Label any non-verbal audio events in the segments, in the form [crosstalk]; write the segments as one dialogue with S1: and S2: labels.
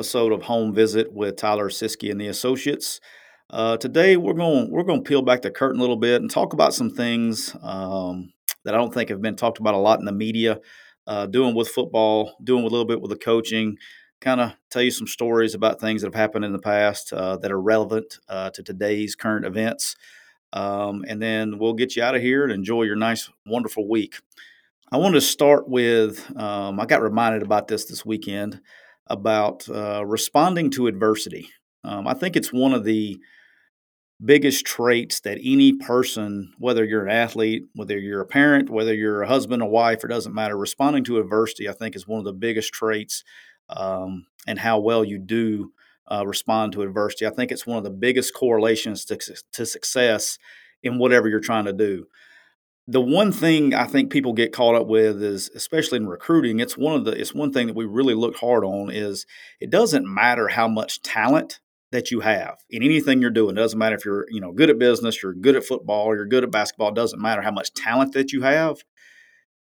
S1: episode of Home Visit with Tyler Siskey and the Associates. Uh, today we're going we're going to peel back the curtain a little bit and talk about some things um, that I don't think have been talked about a lot in the media. Uh, doing with football, doing a little bit with the coaching, kind of tell you some stories about things that have happened in the past uh, that are relevant uh, to today's current events. Um, and then we'll get you out of here and enjoy your nice, wonderful week. I want to start with um, I got reminded about this this weekend about uh, responding to adversity. Um, I think it's one of the biggest traits that any person, whether you're an athlete, whether you're a parent, whether you're a husband, a wife, it doesn't matter, responding to adversity, I think, is one of the biggest traits um, and how well you do uh, respond to adversity. I think it's one of the biggest correlations to, to success in whatever you're trying to do. The one thing I think people get caught up with is, especially in recruiting, it's one of the it's one thing that we really look hard on is it doesn't matter how much talent that you have in anything you're doing. It doesn't matter if you're you know good at business, you're good at football, you're good at basketball. It doesn't matter how much talent that you have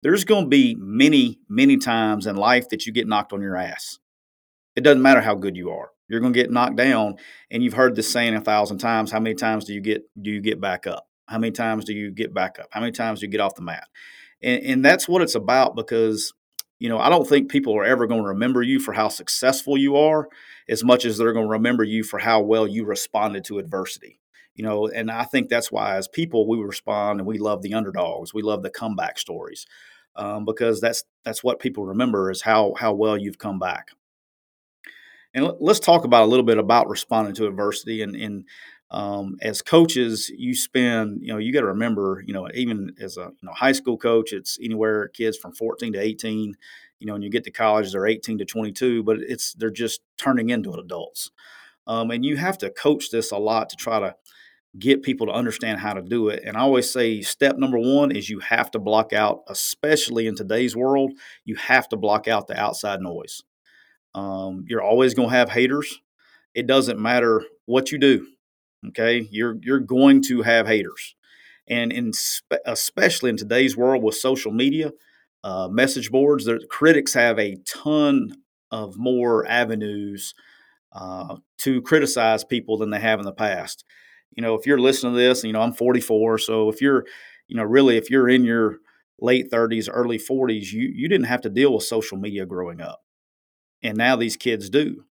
S1: there's going to be many, many times in life that you get knocked on your ass. It doesn't matter how good you are. You're going to get knocked down, and you've heard this saying a thousand times. How many times do you get do you get back up? How many times do you get back up? How many times do you get off the mat? And, and that's what it's about because you know I don't think people are ever going to remember you for how successful you are as much as they're going to remember you for how well you responded to adversity you know and i think that's why as people we respond and we love the underdogs we love the comeback stories um, because that's that's what people remember is how how well you've come back. And let's talk about a little bit about responding to adversity. And, and um, as coaches, you spend you know you got to remember you know even as a you know high school coach, it's anywhere kids from 14 to 18. You know, when you get to college, they're 18 to 22, but it's they're just turning into adults. Um, and you have to coach this a lot to try to get people to understand how to do it. And I always say step number one is you have to block out, especially in today's world, you have to block out the outside noise. Um, you're always going to have haters. It doesn't matter what you do. Okay, you're you're going to have haters, and in spe- especially in today's world with social media, uh, message boards, the critics have a ton of more avenues uh, to criticize people than they have in the past you know, if you're listening to this, you know, I'm 44, so if you're, you know, really if you're in your late 30s, early 40s, you you didn't have to deal with social media growing up. And now these kids do.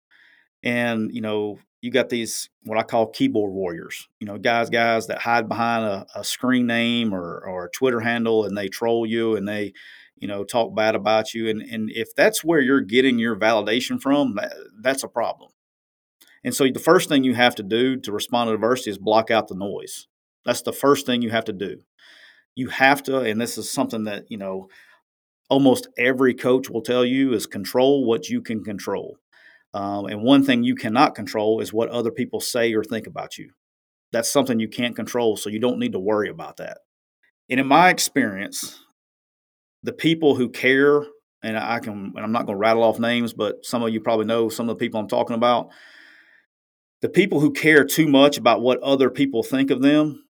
S1: And, you know, you got these what I call keyboard warriors, you know, guys, guys that hide behind a, a screen name or, or a Twitter handle and they troll you and they, you know, talk bad about you. And, and if that's where you're getting your validation from, that, that's a problem. And so the first thing you have to do to respond to adversity is block out the noise. That's the first thing you have to do. You have to, and this is something that, you know, almost every coach will tell you is control what you can control. Um, and one thing you cannot control is what other people say or think about you. That's something you can't control, so you don't need to worry about that. And in my experience, the people who care, and I can, and I'm not going to rattle off names, but some of you probably know some of the people I'm talking about the people who care too much about what other people think of them,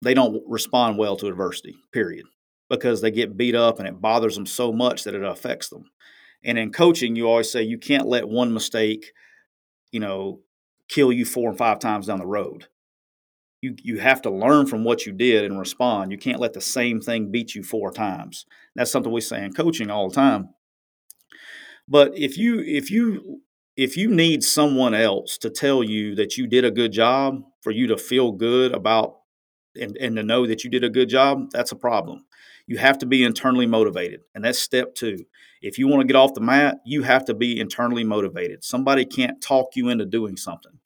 S1: they don't respond well to adversity, period, because they get beat up and it bothers them so much that it affects them. And in coaching, you always say you can't let one mistake, you know, kill you four and five times down the road. You, you have to learn from what you did and respond. You can't let the same thing beat you four times. That's something we say in coaching all the time. But if you if you if you need someone else to tell you that you did a good job for you to feel good about and, and to know that you did a good job, that's a problem. You have to be internally motivated. And that's step two. If you want to get off the mat, you have to be internally motivated. Somebody can't talk you into doing something.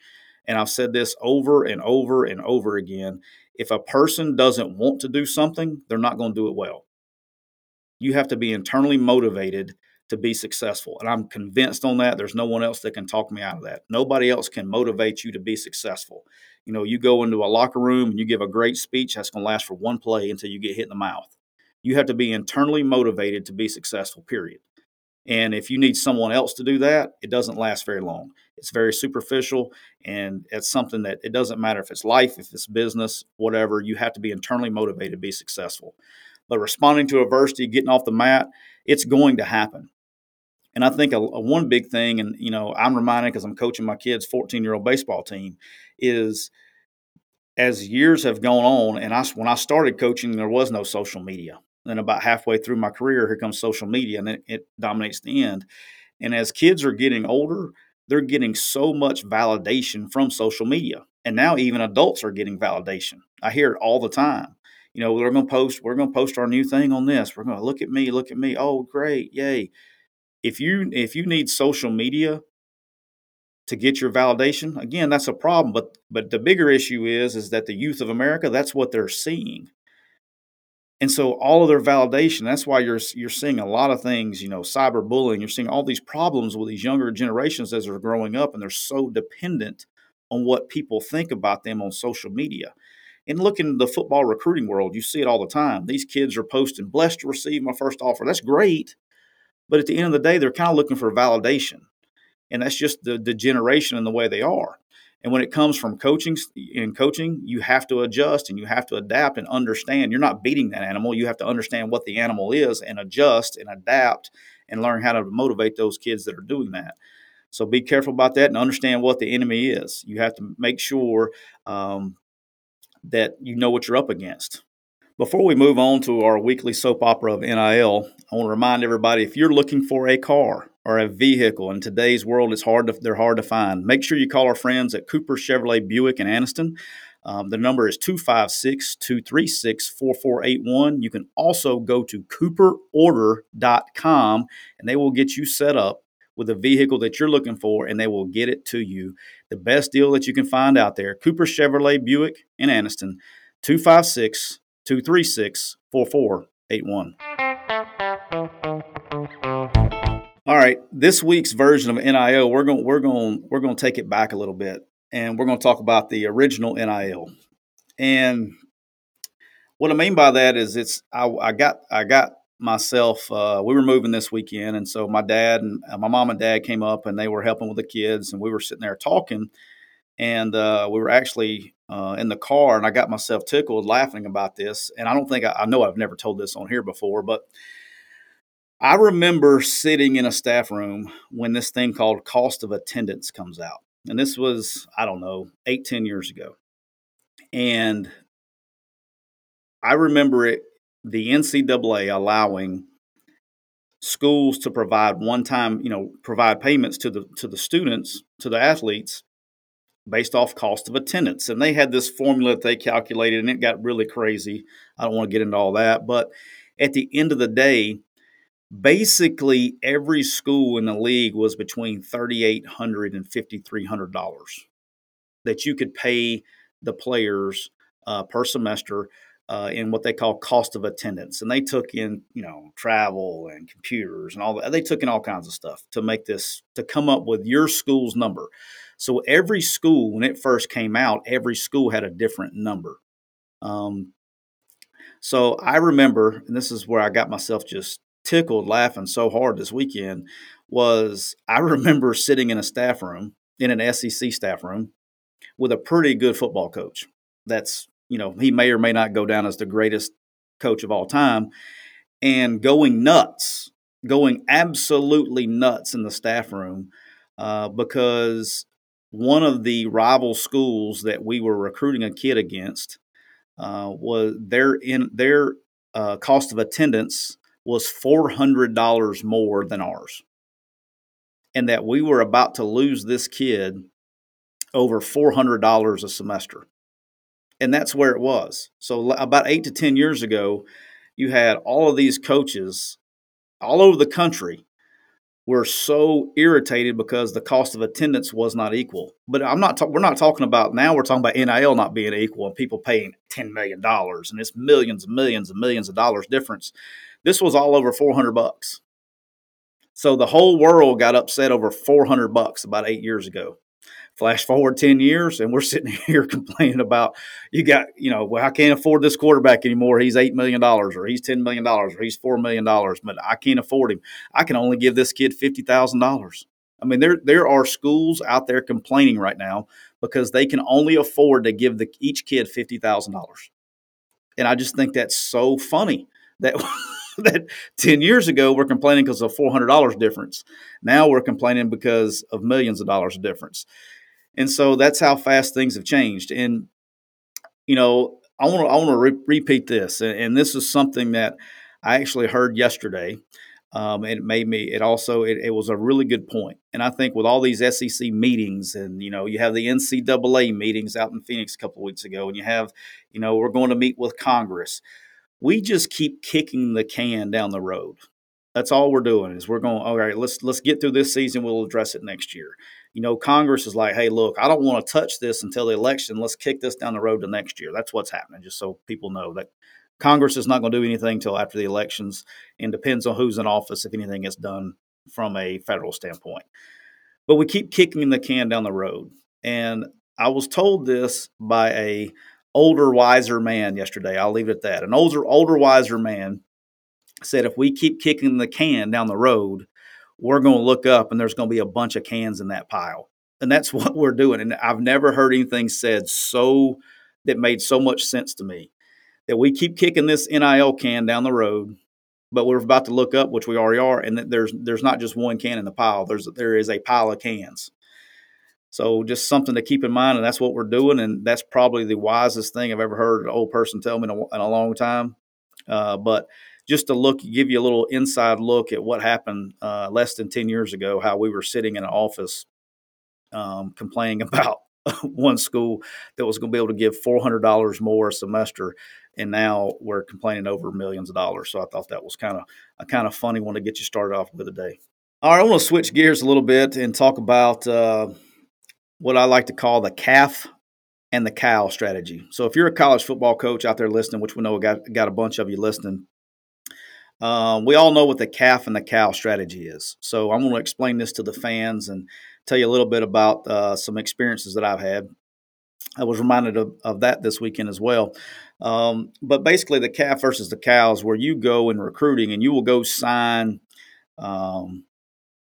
S1: And I've said this over and over and over again. If a person doesn't want to do something, they're not going to do it well. You have to be internally motivated to be successful. And I'm convinced on that. There's no one else that can talk me out of that. Nobody else can motivate you to be successful. You know, you go into a locker room and you give a great speech, that's going to last for one play until you get hit in the mouth. You have to be internally motivated to be successful, period. And if you need someone else to do that, it doesn't last very long. It's very superficial and it's something that it doesn't matter if it's life, if it's business, whatever, you have to be internally motivated to be successful. But responding to adversity, getting off the mat, it's going to happen And I think a, a one big thing, and you know, I'm reminded because I'm coaching my kids' 14 year old baseball team, is as years have gone on, and I when I started coaching, there was no social media. And about halfway through my career, here comes social media, and it, it dominates the end. And as kids are getting older, they're getting so much validation from social media. And now even adults are getting validation. I hear it all the time. You know, we're going to post, we're going to post our new thing on this. We're going to look at me, look at me. Oh, great. Yay. If you if you need social media to get your validation, again, that's a problem, but but the bigger issue is is that the youth of America, that's what they're seeing. And so all of their validation, that's why you're you're seeing a lot of things, you know, cyberbullying, you're seeing all these problems with these younger generations as they're growing up and they're so dependent on what people think about them on social media. And look in the football recruiting world, you see it all the time. These kids are posting, blessed to receive my first offer. That's great. But at the end of the day, they're kind of looking for validation. And that's just the, the generation and the way they are. And when it comes from coaching in coaching, you have to adjust and you have to adapt and understand. You're not beating that animal. You have to understand what the animal is and adjust and adapt and learn how to motivate those kids that are doing that. So be careful about that and understand what the enemy is. You have to make sure um, that you know what you're up against. Before we move on to our weekly soap opera of NIL, I want to remind everybody if you're looking for a car or a vehicle in today's world, it's hard to, they're hard to find. Make sure you call our friends at Cooper Chevrolet Buick in Anniston. Um, the number is 256 236 4481. You can also go to cooperorder.com and they will get you set up with a vehicle that you're looking for and they will get it to you. The best deal that you can find out there Cooper Chevrolet Buick in Anniston, 256 236 4481. All right, this week's version of NIL, we're going we're going we're going to take it back a little bit and we're going to talk about the original NIL. And what I mean by that is it's I, I got I got myself uh, we were moving this weekend and so my dad and uh, my mom and dad came up and they were helping with the kids and we were sitting there talking and uh, we were actually uh, in the car and i got myself tickled laughing about this and i don't think I, I, know i've never told this on here before but i remember sitting in a staff room when this thing called cost of attendance comes out and this was i don't know eight ten years ago and i remember it the NCAA allowing schools to provide one time, you know, provide payments to the to the students, to the athletes based off cost of attendance. And they had this formula that they calculated and it got really crazy. I don't want to get into all that, but at the end of the day, basically every school in the league was between $3800 and $5300 that you could pay the players uh, per semester uh, in what they call cost of attendance, and they took in you know travel and computers and all that. They took in all kinds of stuff to make this to come up with your school's number. So every school, when it first came out, every school had a different number. Um, so I remember, and this is where I got myself just tickled laughing so hard this weekend. Was I remember sitting in a staff room in an SEC staff room with a pretty good football coach that's you know, he may or may not go down as the greatest coach of all time, and going nuts, going absolutely nuts in the staff room uh, because one of the rival schools that we were recruiting a kid against uh, was their in their uh, cost of attendance was four hundred dollars more than ours, and that we were about to lose this kid over four hundred dollars a semester and that's where it was. So about eight to ten years ago, you had all of these coaches all over the country were so irritated because the cost of attendance was not equal. But I'm not. Ta- we're not talking about now. We're talking about NIL not being equal and people paying ten million dollars and it's millions and millions and millions of dollars difference. This was all over four hundred bucks. So the whole world got upset over four hundred bucks about eight years ago. Flash forward 10 years, and we're sitting [laughs] here complaining about you got, you know, well, I can't afford this quarterback anymore. He's $8 million, or he's $10 million, or he's $4 million, but I can't afford him. I can only give this kid $50,000. I mean, there, there are schools out there complaining right now because they can only afford to give the, each kid $50,000. And I just think that's so funny that [laughs] [laughs] that 10 years ago we're complaining because of $400 difference. Now we're complaining because of millions of dollars difference. And so that's how fast things have changed. And, you know, I want to I want to re- repeat this. And, and, this is something that I actually heard yesterday. Um, and it made me, it also, it, it, was a really good point. And I think with all these SEC meetings and, you know, you have the NCAA meetings out in Phoenix a couple weeks ago, and you have, you know, we're going to meet with Congress we just keep kicking the can down the road. That's all we're doing is we're going, all right, let's let's get through this season. We'll address it next year. You know, Congress is like, hey, look, I don't want to touch this until the election. Let's kick this down the road to next year. That's what's happening, just so people know that Congress is not going to do anything until after the elections and depends on who's in office if anything gets done from a federal standpoint. But we keep kicking the can down the road. And I was told this by a older, wiser man yesterday. I'll leave it at that. An older, older, wiser man said if we keep kicking the can down the road, we're going to look up and there's going to be a bunch of cans in that pile. And that's [laughs] what we're doing. And I've never heard anything said so that made so much sense to me that we keep kicking this NIL can down the road, but we're about to look up, which we already are, and there's there's not just one can in the pile. There's there is a pile of cans. So just something to keep in mind, and that's what we're doing, and that's probably the wisest thing I've ever heard an old person tell me in a, in a long time. Uh, but just to look, give you a little inside look at what happened uh, less than ten years ago, how we were sitting in an office um, complaining [laughs] about one school that was going to be able to give four hundred dollars more a semester, and now we're complaining over millions of dollars. So I thought that was kind of a kind of funny one to get you started off with today. All right, I want to switch gears a little bit and talk about. Uh, what I like to call the calf and the cow strategy. So if you're a college football coach out there listening, which we know we got got a bunch of you listening, um, we all know what the calf and the cow strategy is. So I'm going to explain this to the fans and tell you a little bit about uh, some experiences that I've had. I was reminded of, of that this weekend as well. Um, but basically, the calf versus the cows, where you go in recruiting and you will go sign um,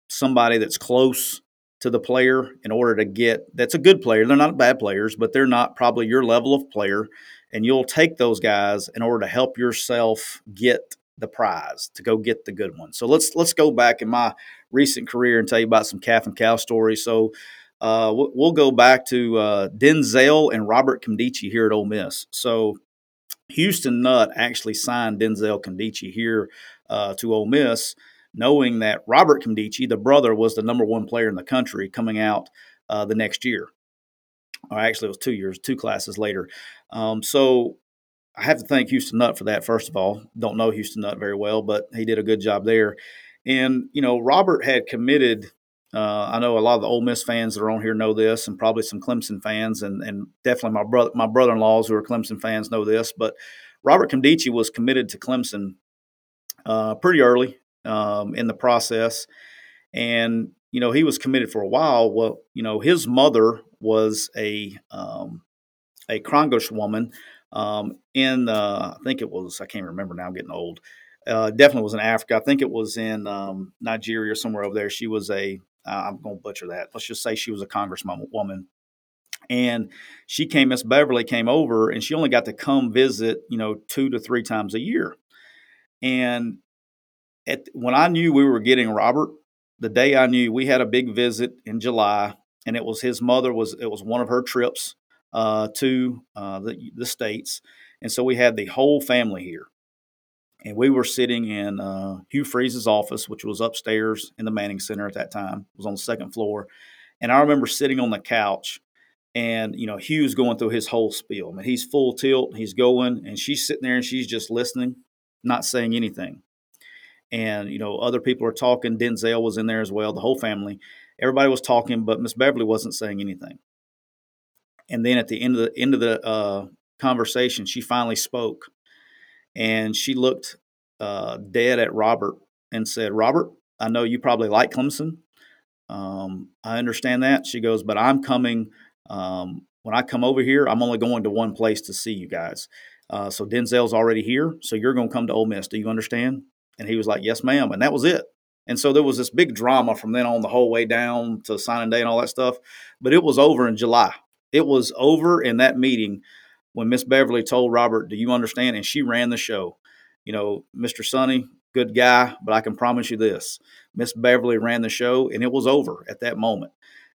S1: somebody that's close to the player in order to get that's a good player. They're not bad players, but they're not probably your level of player. And you'll take those guys in order to help yourself get the prize to go get the good one. So let's let's go back in my recent career and tell you about some calf and cow stories. So uh, we'll go back to uh, Denzel and Robert Nkemdiche here at Ole Miss. So Houston Nutt actually signed Denzel Nkemdiche here uh, to Ole Miss knowing that Robert Nkemdiche, the brother, was the number one player in the country coming out uh, the next year. Or actually, it was two years, two classes later. Um, so I have to thank Houston Nutt for that. First of all, don't know Houston Nutt very well, but he did a good job there. And you know, Robert had committed. Uh, I know a lot of the Ole Miss fans that are on here know this, and probably some Clemson fans, and, and definitely my brother, my brother-in-laws who are Clemson fans know this. But Robert Nkemdiche was committed to Clemson uh, pretty early um, in the process. And, you know, he was committed for a while. Well, you know, his mother was a, um, a Krangosh woman um, in, uh, I think it was, I can't remember now, I'm getting old. Uh, definitely was in Africa. I think it was in um, Nigeria, somewhere over there. She was a, am going to butcher that. Let's just say she was a congresswoman woman and she came miss beverly came over and she only got to come visit you know two to three times a year and at, when I knew we were getting Robert, the day I knew we had a big visit in July, and it was his mother was it was one of her trips uh, to uh, the, the states, and so we had the whole family here, and we were sitting in uh, Hugh Freeze's office, which was upstairs in the Manning Center at that time, it was on the second floor, and I remember sitting on the couch. And you know Hugh's going through his whole spiel. I mean, he's full tilt. He's going, and she's sitting there and she's just listening, not saying anything and you know other people are talking. Denzel was in there as well. The whole family, everybody was talking, but Miss Beverly wasn't saying anything. And then at the end of the end of the uh, conversation, she finally spoke, and she looked uh, dead at Robert and said, "Robert, I know you probably like Clemson. Um, I understand that." She goes, "But I'm coming." Um, when I come over here, I'm only going to one place to see you guys. Uh, so Denzel's already here, so you're going to come to Ole Miss. Do you understand? And he was like, Yes, ma'am. And that was it. And so there was this big drama from then on the whole way down to signing day and all that stuff. But it was over in July. It was over in that meeting when Miss Beverly told Robert, Do you understand? And she ran the show. You know, Mr. Sonny, good guy, but I can promise you this: Miss Beverly ran the show, and it was over at that moment.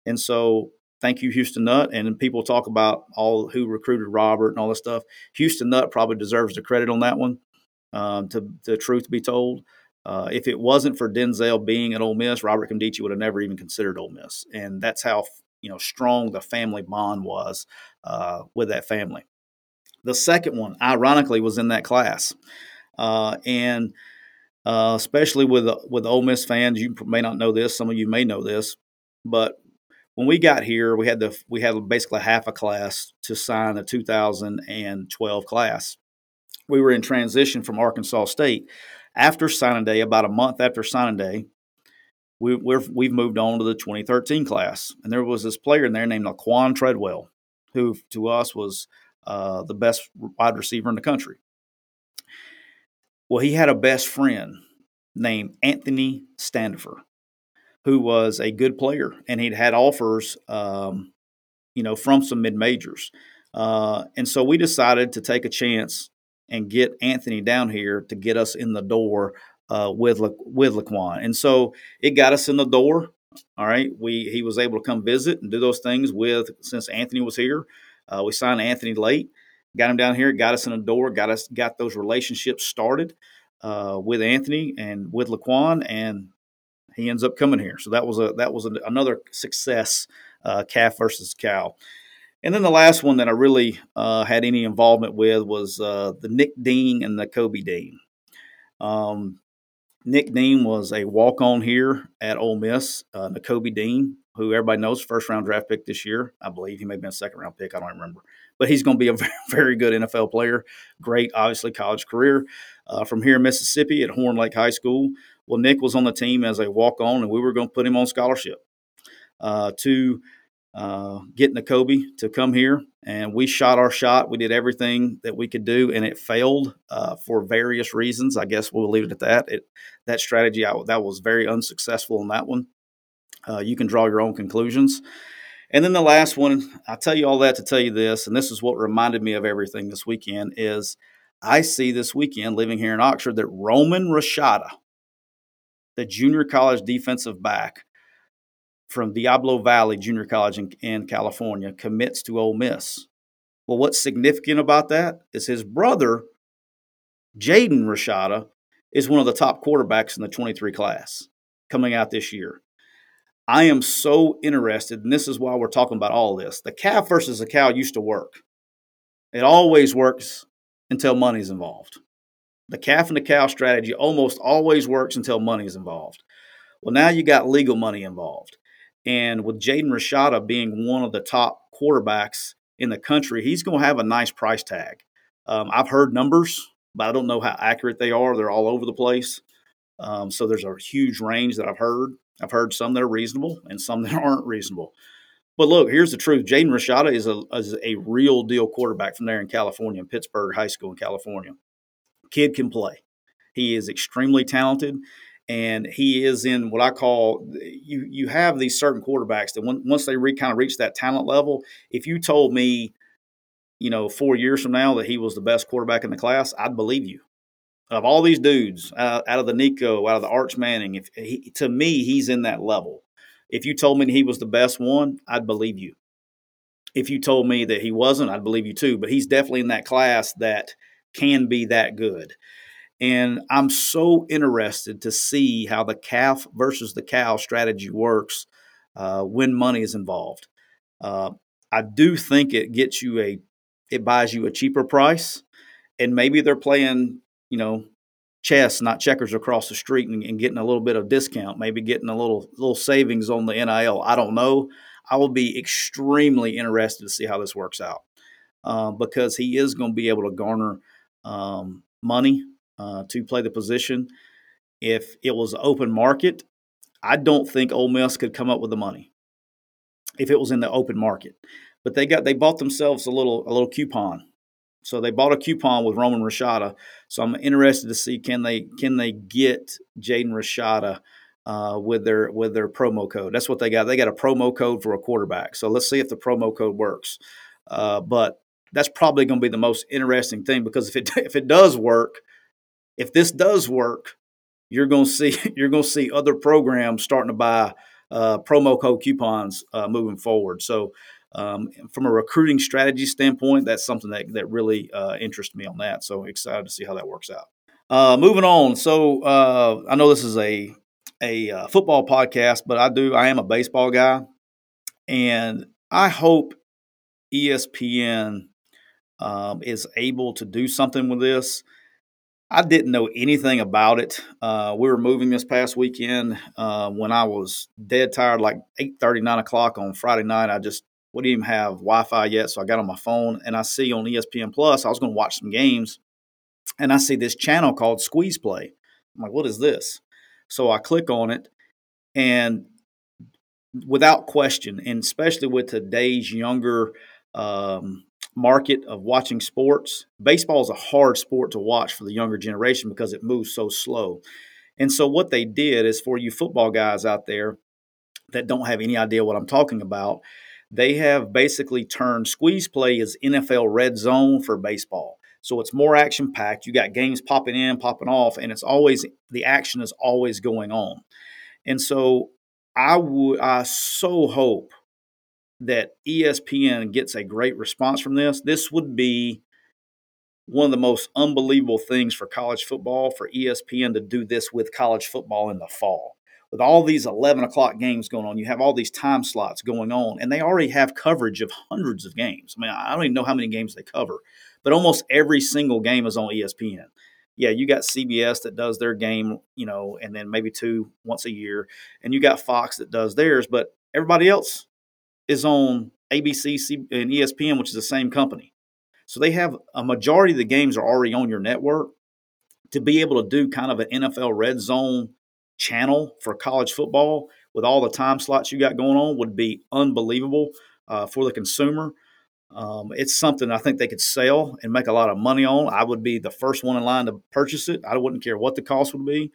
S1: And so, thank you, Houston Nutt. And people talk about all who recruited Robert and all this stuff. Houston Nutt probably deserves the credit on that one. Um, to the truth be told, uh, if it wasn't for Denzel being at Ole Miss, Robert Nkemdiche would have never even considered Ole Miss, and that's how you know strong the family bond was uh, with that family. The second one, ironically, was in that class, uh, and uh, especially with with Ole Miss fans, you may not know this. Some of you may know this, but when we got here, we had the we had basically half a class to sign the 2012 class. We were in transition from Arkansas State after signing day, about a month after signing day, we, we have moved on to the 2013 class. And there was this player in there named Laquan Treadwell, who to us was uh, the best wide receiver in the country. Well, he had a best friend named Anthony Standifer, who was a good player, and he'd had offers, um, you know, from some mid majors. Uh, and so we decided to take a chance and get Anthony down here to get us in the door uh, with La- with Laquan. And so it got us in the door. All right, we he was able to come visit and do those things with since Anthony was here. Uh, we signed Anthony late, got him down here, got us in the door, got us got those relationships started uh, with Anthony and with Laquan, and he ends up coming here. So that was a that was a, another success, uh, calf versus cow. And then the last one that I really uh, had any involvement with was uh, the Nick Dean and the Kobe Dean. Um, Nick Dean was a walk on here at Ole Miss. Uh, Nakobe Dean, who everybody knows, first round draft pick this year. I believe he may have been a second round pick. I don't remember. But he's going to be a [laughs] very good NFL player. Great, obviously, college career. Uh, from here in Mississippi at Horn Lake High School. Well, Nick was on the team as a walk on, and we were going to put him on scholarship. Uh, to uh, get Kobe to come here, and we shot our shot. We did everything that we could do, and it failed uh, for various reasons. I guess we'll leave it at that. It, that strategy I, that was very unsuccessful in that one. Uh, you can draw your own conclusions. And then the last one, I tell you all that to tell you this, and this is what reminded me of everything this weekend is I see this weekend living here in Oxford that Roman Rashada, the junior college defensive back, from Diablo Valley Junior College in, in California commits to Ole Miss. Well, what's significant about that is his brother, Jaden Rashada, is one of the top quarterbacks in the 23 class coming out this year. I am so interested, and this is why we're talking about all this. The calf versus the cow used to work. It always works until money's involved. The calf and the cow strategy almost always works until money's involved. Well, now you got legal money involved. And with Jaden Rashada being one of the top quarterbacks in the country, he's going to have a nice price tag. Um, I've heard numbers, but I don't know how accurate they are. They're all over the place. Um, so there's a huge range that I've heard. I've heard some that are reasonable and some [laughs] that aren't reasonable. But look, here's the truth: Jaden Rashada is a is a real deal quarterback from there in California, in Pittsburg High School in California. Kid can play. He is extremely talented and he is in what I call you. You have these certain quarterbacks that when, once they re, kind of reach that talent level, if you told me, you know, four years from now that he was the best quarterback in the class, I'd believe you. Of all these dudes, uh, out of the Nico, out of the Arch Manning, if he, to me he's in that level. If you told me he was the best one, I'd believe you. If you told me that he wasn't, I'd believe you too. But he's definitely in that class that can be that good. And I'm so interested to see how the calf versus the cow strategy works uh, when money is involved. Uh, I do think it gets you a, it buys you a cheaper price, and maybe they're playing, you know, chess, not checkers across the street, and, and getting a little bit of discount, maybe getting a little little savings on the NIL. I don't know. I will be extremely interested to see how this works out uh, because he is going to be able to garner um, money uh, to play the position. If it was open market, I don't think Ole Miss could come up with the money if it was in the open market. But they got they bought themselves a little a little coupon. So they bought a coupon with Roman Rashada. So I'm interested to see can they can they get Jaden Rashada uh, with their with their promo code. That's what they got. They got a promo code for a quarterback. So let's see if the promo code works. Uh, but that's probably going to be the most interesting thing because if it [laughs] if it does work, if this does work, you're going to see [laughs] you're going to see other programs starting to buy uh, promo code coupons uh, moving forward. So, um, from a recruiting strategy standpoint, that's something that that really uh, interests me on that. So excited to see how that works out. Uh, moving on. So uh, I know this is a a uh, football podcast, but I do I am a baseball guy, and I hope ESPN um, is able to do something with this. I didn't know anything about it. Uh, we were moving this past weekend uh, when I was dead tired, like 8 9 o'clock on Friday night. I just wouldn't even have Wi Fi yet. So I got on my phone and I see on ESPN Plus, I was going to watch some games. And I see this channel called Squeeze Play. I'm like, what is this? So I click on it and without question, and especially with today's younger um, market of watching sports, baseball is a hard sport to watch for the younger generation because it moves so slow. And so, what they did is for you football guys out there that don't have any idea what I'm talking about, they have basically turned squeeze play as NFL red zone for baseball. So it's more action packed. You got games popping in, popping off, and it's always the action is always going on. And so I would I so hope that ESPN gets a great response from this. This would be one of the most unbelievable things for college football for ESPN to do this with college football in the fall. With all these 11 o'clock games going on, you have all these time slots going on, and they already have coverage of hundreds of games. I mean, I don't even know how many games they cover, but almost every single game is on ESPN. Yeah, you got CBS that does their game, you know, and then maybe two once a year, and you got Fox that does theirs, but everybody else is on ABC and ESPN, which is the same company. So they have a majority of the games are already on your network. To be able to do kind of an NFL red zone channel for college football with all the time slots you got going on would be unbelievable uh, for the consumer. Um, it's something I think they could sell and make a lot of money on. I would be the first one in line to purchase it. I wouldn't care what the cost would be.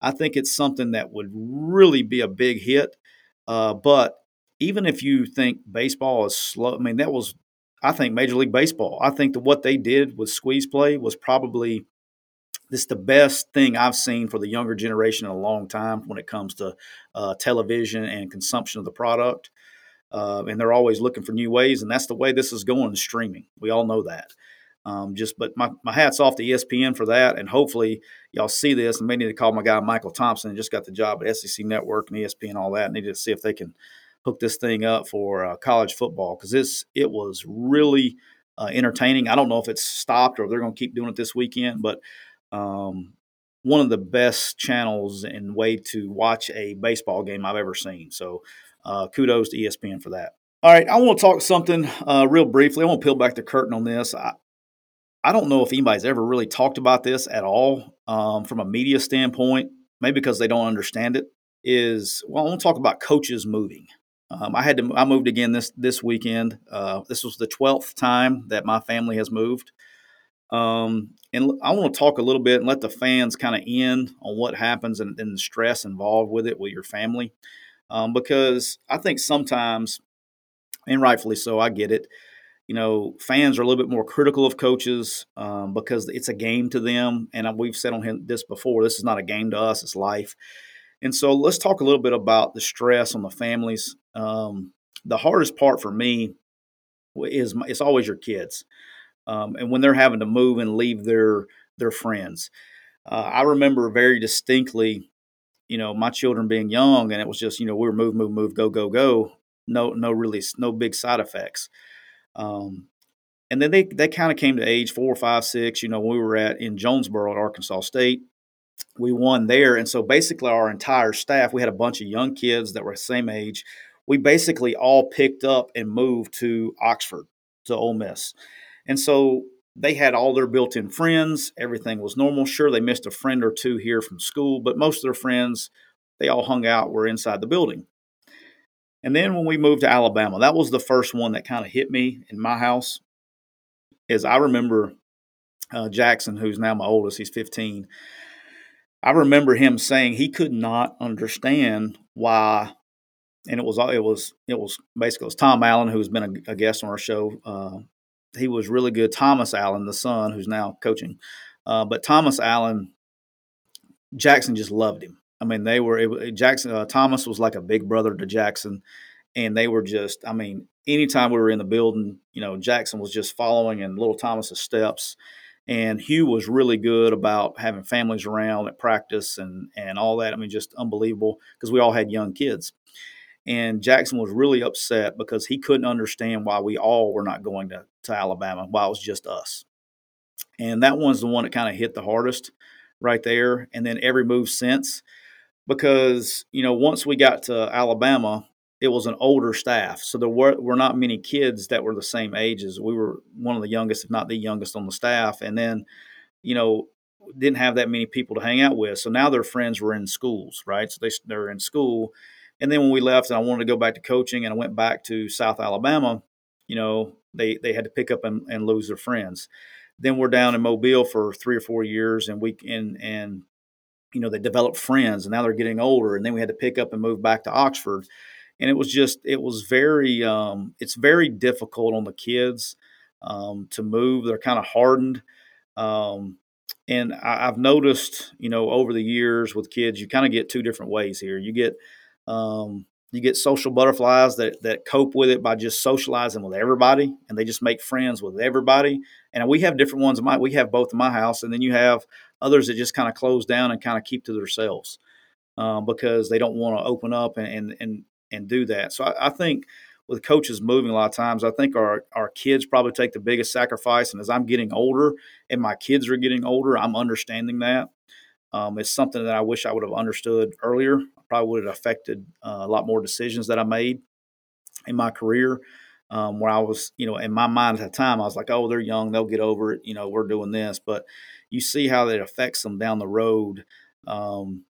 S1: I think it's something that would really be a big hit. Uh, but even if you think baseball is slow, I mean, that was, I think, Major League Baseball. I think that what they did with squeeze play was probably this the best thing I've seen for the younger generation in a long time when it comes to uh, television and consumption of the product. Uh, and they're always looking for new ways, and that's the way this is going. Streaming, we all know that. Um, just, but my, my hats off to ESPN for that, and hopefully y'all see this. And may need to call my guy Michael Thompson, just got the job at SEC Network and ESPN, and all that. Need to see if they can hook this thing up for uh, college football because this it was really uh, entertaining. I don't know if it's stopped or they're going to keep doing it this weekend, but um, one of the best channels and way to watch a baseball game I've ever seen. So uh, kudos to ESPN for that. All right, I want to talk something uh, real briefly. I want to peel back the curtain on this. I, I don't know if anybody's ever really talked about this at all um, from a media standpoint, maybe because they don't understand it. Is well, I want to talk about coaches moving. Um, I had to. I moved again this this weekend. Uh, this was the twelfth time that my family has moved. Um, and I want to talk a little bit and let the fans kind of in on what happens and, and, the stress involved with it with your family, um, because I think sometimes, and rightfully so, I get it. You know, fans are a little bit more critical of coaches um, because it's a game to them, and we've said on this before. This is not a game to us; it's life. And so let's talk a little bit about the stress on the families. Um, the hardest part for me is it's always your kids, um, and when they're having to move and leave their their friends. Uh, I remember very distinctly, you know, my children being young, and it was just you know we were move, move, move, go, go, go. No, no, really, no big side effects. Um, and then they they kind of came to age four, five, six. You know, we were at in Jonesboro at Arkansas State we won there. And so basically, our entire staff, we had a bunch of young kids that were the same age. We basically all picked up and moved to Oxford, to Ole Miss. And so they had all their built in friends. Everything was normal. Sure, they missed a friend or two here from school, but most of their friends, they all hung out, were inside the building. And then when we moved to Alabama, that was the first one that kind of hit me in my house. Is I remember uh, Jackson, who's now my oldest, he's 15 I remember him saying he could not understand why, and it was it was it was basically it was Tom Allen who's been a, a guest on our show. Uh, he was really good. Thomas Allen, the son, who's now coaching, uh, but Thomas Allen Jackson just loved him. I mean, they were it, Jackson uh, Thomas was like a big brother to Jackson, and they were just. I mean, anytime we were in the building, you know, Jackson was just following in little Thomas's steps, and Hugh was really good about having families around at practice and and all that. I mean, just unbelievable because we all had young kids. And Jackson was really upset because he couldn't understand why we all were not going to, to Alabama, why it was just us. And that one's the one that kind of hit the hardest right there. And then every move since, because, you know, once we got to Alabama, it was an older staff. So there were, were not many kids that were the same ages. We were one of the youngest, if not the youngest on the staff. And then, you know, didn't have that many people to hang out with. So now their friends were in schools, right? So they, they're in school and then when we left and I wanted to go back to coaching and I went back to South Alabama, you know, they, they had to pick up and, and lose their friends. Then we're down in Mobile for three or four years and we and and you know, they developed friends and now they're getting older. And then we had to pick up and move back to Oxford. And it was just, it was very, um, it's very difficult on the kids um, to move. They're kind of hardened. Um, and I, I've noticed, you know, over the years with kids, you kind of get two different ways here. You get um, you get social butterflies that, that cope with it by just socializing with everybody and they just make friends with everybody. And we have different ones in my, we have both in my house. And then you have others that just kind of close down and kind of keep to themselves um, because they don't want to open up and, and, and, and do that. So I, I, think with coaches moving a lot of times, I think our, our kids probably take the biggest sacrifice. And as I'm getting older and my kids are getting older, I'm understanding that. Um, it's something that I wish I would have understood earlier. Probably would have affected uh, a lot more decisions that I made in my career. Um, where I was, you know, in my mind at the time, I was like, oh, they're young, they'll get over it. You know, we're doing this. But you see how that affects them down the road, um,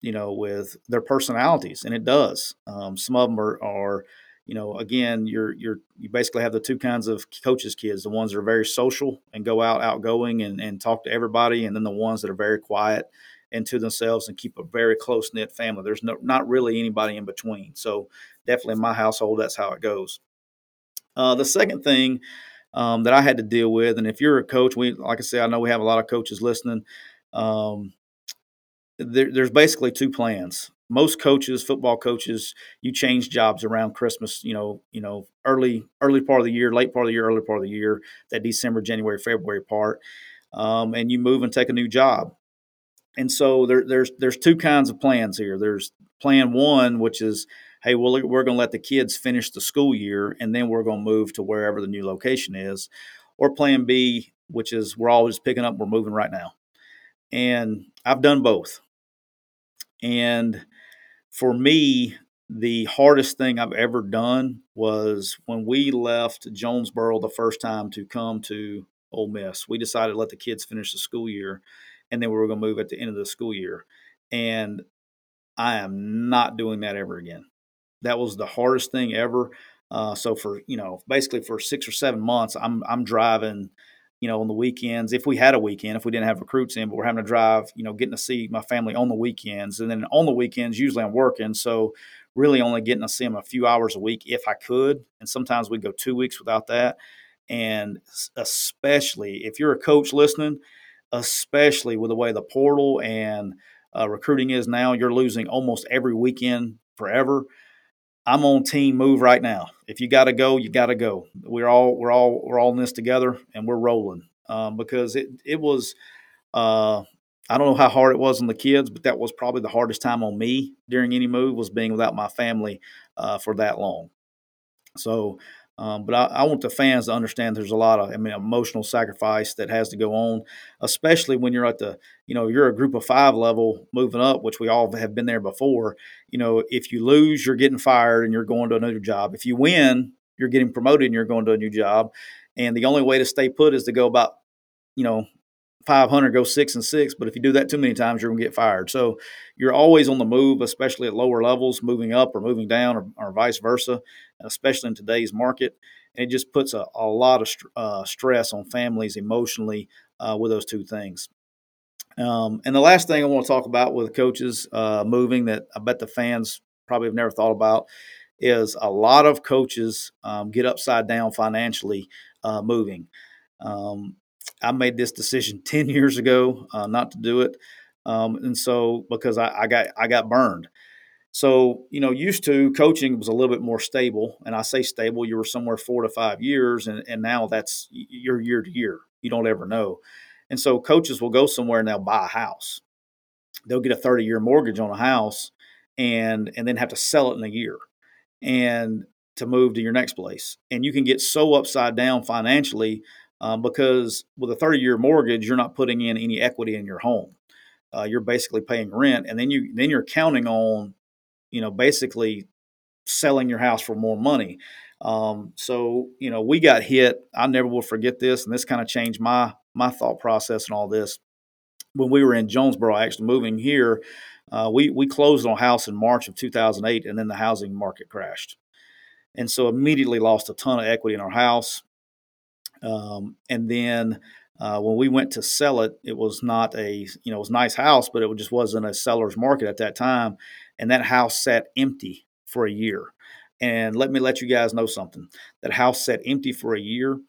S1: you know, with their personalities, and it does. Um, some of them are, are, you know, again, you're you're you basically have the two kinds of coaches kids: the ones that are very social and go out, outgoing, and and talk to everybody, and then the ones that are very quiet and to themselves and keep a very close knit family. There's no, not really anybody in between. So definitely in my household, that's how it goes. Uh, the second thing um, that I had to deal with, and if you're a coach, we like I said, I know we have a lot of coaches listening. Um, there, there's basically two plans. Most coaches, football coaches, you change jobs around Christmas. You know, you know, early early part of the year, late part of the year, early part of the year, that December, January, February part, um, and you move and take a new job and so there, there's there's two kinds of plans here. There's plan one, which is, hey, well, we're going to let the kids finish the school year, and then we're going to move to wherever the new location is, or plan B, which is we're always picking up, we're moving right now. And I've done both. And for me, the hardest thing I've ever done was when we left Jonesboro the first time to come to Ole Miss. We decided to let the kids finish the school year and then we were going to move at the end of the school year. And I am not doing that ever again. That was the hardest thing ever. Uh, so for you know, basically for six or seven months, I'm I'm driving, you know, on the weekends. If we had a weekend, if we didn't have recruits in, but we're having to drive, you know, getting to see my family on the weekends, and then on the weekends, usually I'm working, so really only getting to see them a few hours a week if I could. And sometimes we go two weeks without that. And especially if you're a coach listening, especially with the way the portal and uh, recruiting is now. You're losing almost every weekend forever. I'm on team move right now. If you got to go, you got to go. We're all we're all we're all in this together, and we're rolling um, because it it was. Uh, I don't know how hard it was on the kids, but that was probably the hardest time on me during any move was being without my family uh, for that long. So um, but I, I, want the fans to understand there's a lot of, I mean, emotional sacrifice that has to go on, especially when you're at the, you know, you're a group of five level moving up, which we all have been there before. You know, if you lose, you're getting fired and you're going to another job. If you win, you're getting promoted and you're going to a new job. And the only way to stay put is to go about, you know, 500 go six and six but if you do that too many times you're going to get fired. So you're always on the move especially at lower levels moving up or moving down or, or vice versa especially in today's market. And it just puts a, a lot of uh, stress on families emotionally uh, with those two things. Um, and the last thing i want to talk about with coaches uh, moving that i bet the fans probably have never thought about is a lot of coaches um, get upside down financially uh, moving. Um, I made this decision [laughs] 10 years ago uh, not to do it. um, and so because I, I got I got burned. So, you know, used to coaching was a little bit more stable. And I say stable, you were somewhere four to five years. And, and now that's you're year to year. You don't ever know. And so coaches will go somewhere and they'll buy a house. They'll get a 30 year mortgage on a house and and then have to sell it in a year and to move to your next place. And you can get so upside down financially um, because with a 30 year mortgage, you're not putting in any equity in your home. Uh, you're basically paying rent, and then you then you're counting on you know, basically selling your house for more money. Um, so, you know, we got hit. I never will forget this, and this kind of changed my my thought process and all this. When we were in Jonesboro, actually moving here, uh, we we closed on a house in March of 2008, and then the housing market crashed, and so immediately lost a ton of equity in our house. Um, and then uh, when we went to sell it, it was not a you know it was nice house, but it just wasn't a seller's market at that time and that house sat empty for a year. And let me let you guys know something. That house sat empty for a year,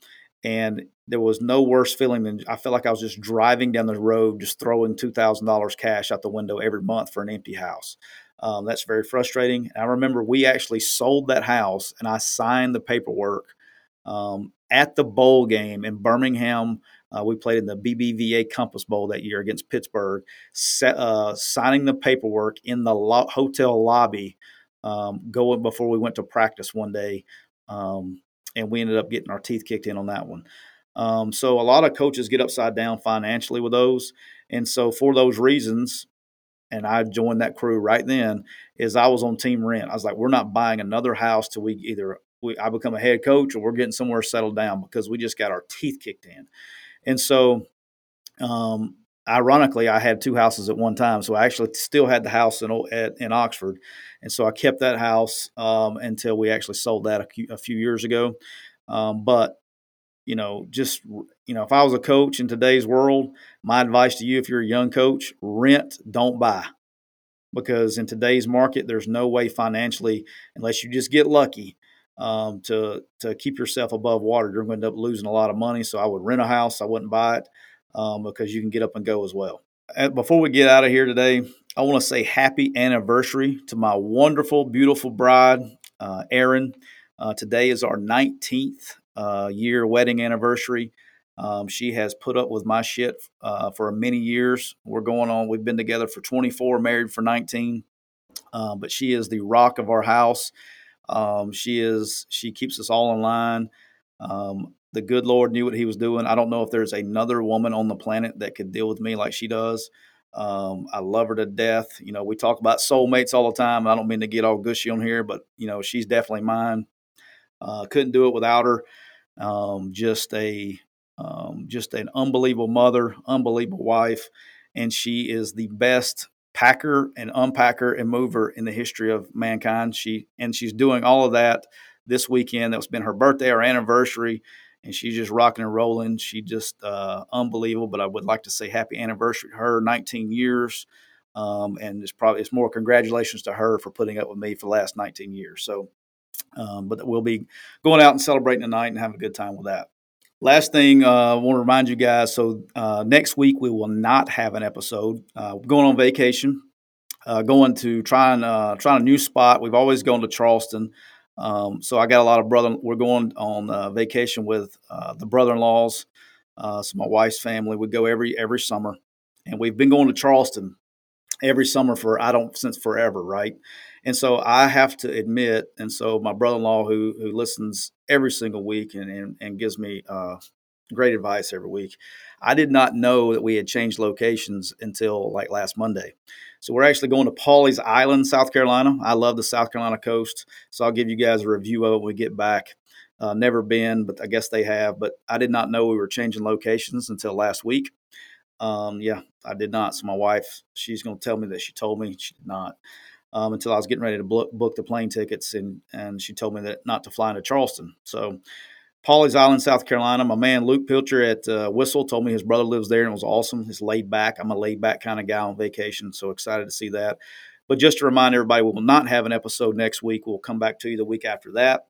S1: and there was no worse feeling than I felt like I was just driving down the road, just throwing two thousand dollars cash out the window every month for an empty house. Um, that's very frustrating. And I remember we actually sold that house, and I signed the paperwork um, at the bowl game in Birmingham. Uh, we played in the BBVA Compass Bowl that year against Pittsburgh, set, uh, signing the paperwork in the lo- hotel lobby um, going before we went to practice one day. Um, and we ended up getting our teeth kicked in on that one. Um, so a lot of coaches get upside down financially with those. And so for those reasons, and I joined that crew right then, is I was on team rent. I was like, we're not buying another house till we either we, I become a head coach or we're getting somewhere settled down because we just got our teeth kicked in. And so, um, ironically, I had two houses at one time. So I actually still had the house in at, in Oxford, and so I kept that house um, until we actually sold that a few, a few years ago. Um, but you know, just you know, if I was a coach in today's world, my advice to you, if you're a young coach, rent, don't buy, because in today's market, there's no way financially, unless you just get lucky, um, to to keep yourself above water. You're going to end up losing a lot of money. So I would rent a house. I wouldn't buy it um, because you can get up and go as well. Before we get out of here today, I want to say happy anniversary to my wonderful, beautiful bride, uh, Erin. Uh, today is our 19th uh, year wedding anniversary. Um, she has put up with my shit uh, for many years. We're going on, we've been together for 24, married for 19. Uh, but she is the rock of our house. Um, she is she keeps us all in line. Um, the good Lord knew what He was doing. I don't know if there's another woman on the planet that could deal with me like she does. Um, I love her to death. You know, we talk about soulmates all the time. I don't mean to get all gushy on here, but you know, she's definitely mine. Uh, couldn't do it without her. Um, just a um, just an unbelievable mother, unbelievable wife, and she is the best packer and unpacker and mover in the history of mankind. She and she's doing all of that this weekend. That's been her birthday, our anniversary, and she's just rocking and rolling. She just uh, unbelievable. But I would like to say happy anniversary to her, 19 years. Um, and it's probably it's more congratulations to her for putting up with me for the last 19 years. So, um, but we'll be going out and celebrating tonight and having a good time with that. Last thing uh, I want to remind you guys so uh, next week we will not have an episode. Uh, going on vacation, uh, going to try and uh, try a new spot. We've always gone to Charleston. Um, so I got a lot of brother. We're going on uh, vacation with the brother-in-laws. so my wife's family. We go every every summer, and we've been going to Charleston every summer for I don't since forever, right? And so I have to admit, and so my brother-in-law who who listens every single week and and, and gives me uh, great advice every week. I did not know that we had changed locations until like last Monday. So we're actually going to Pawleys Island, South Carolina. I love the South Carolina coast, so I'll give you guys a review of it when we get back. Uh, never been, but I guess they have. But I did not know we were changing locations until last week. Um, yeah, I did not. So my wife, she's going to tell me that she told me she did not um, until I was getting ready to book, book the plane tickets, and and she told me that not to fly into Charleston. So, Pawleys Island, South Carolina. My man Luke Pilcher at uh, Whistle told me his brother lives there, and it was awesome. He's laid back. I'm a laid back kind of guy on vacation, so excited to see that. But just to remind everybody, we will not have an episode next week. We'll come back to you the week after that.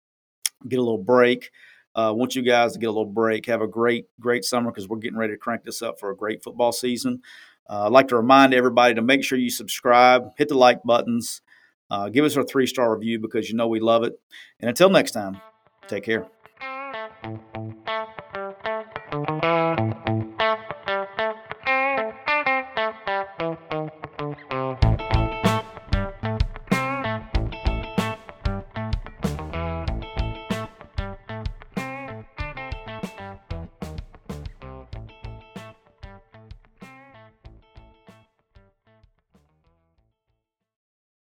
S1: Get a little break. Uh, want you guys to get a little break. Have a great, great summer because we're getting ready to crank this up for a great football season. Uh, I'd like to remind everybody to make sure you subscribe, hit the like buttons, uh, give us a three star review because you know we love it. And until next time, take care.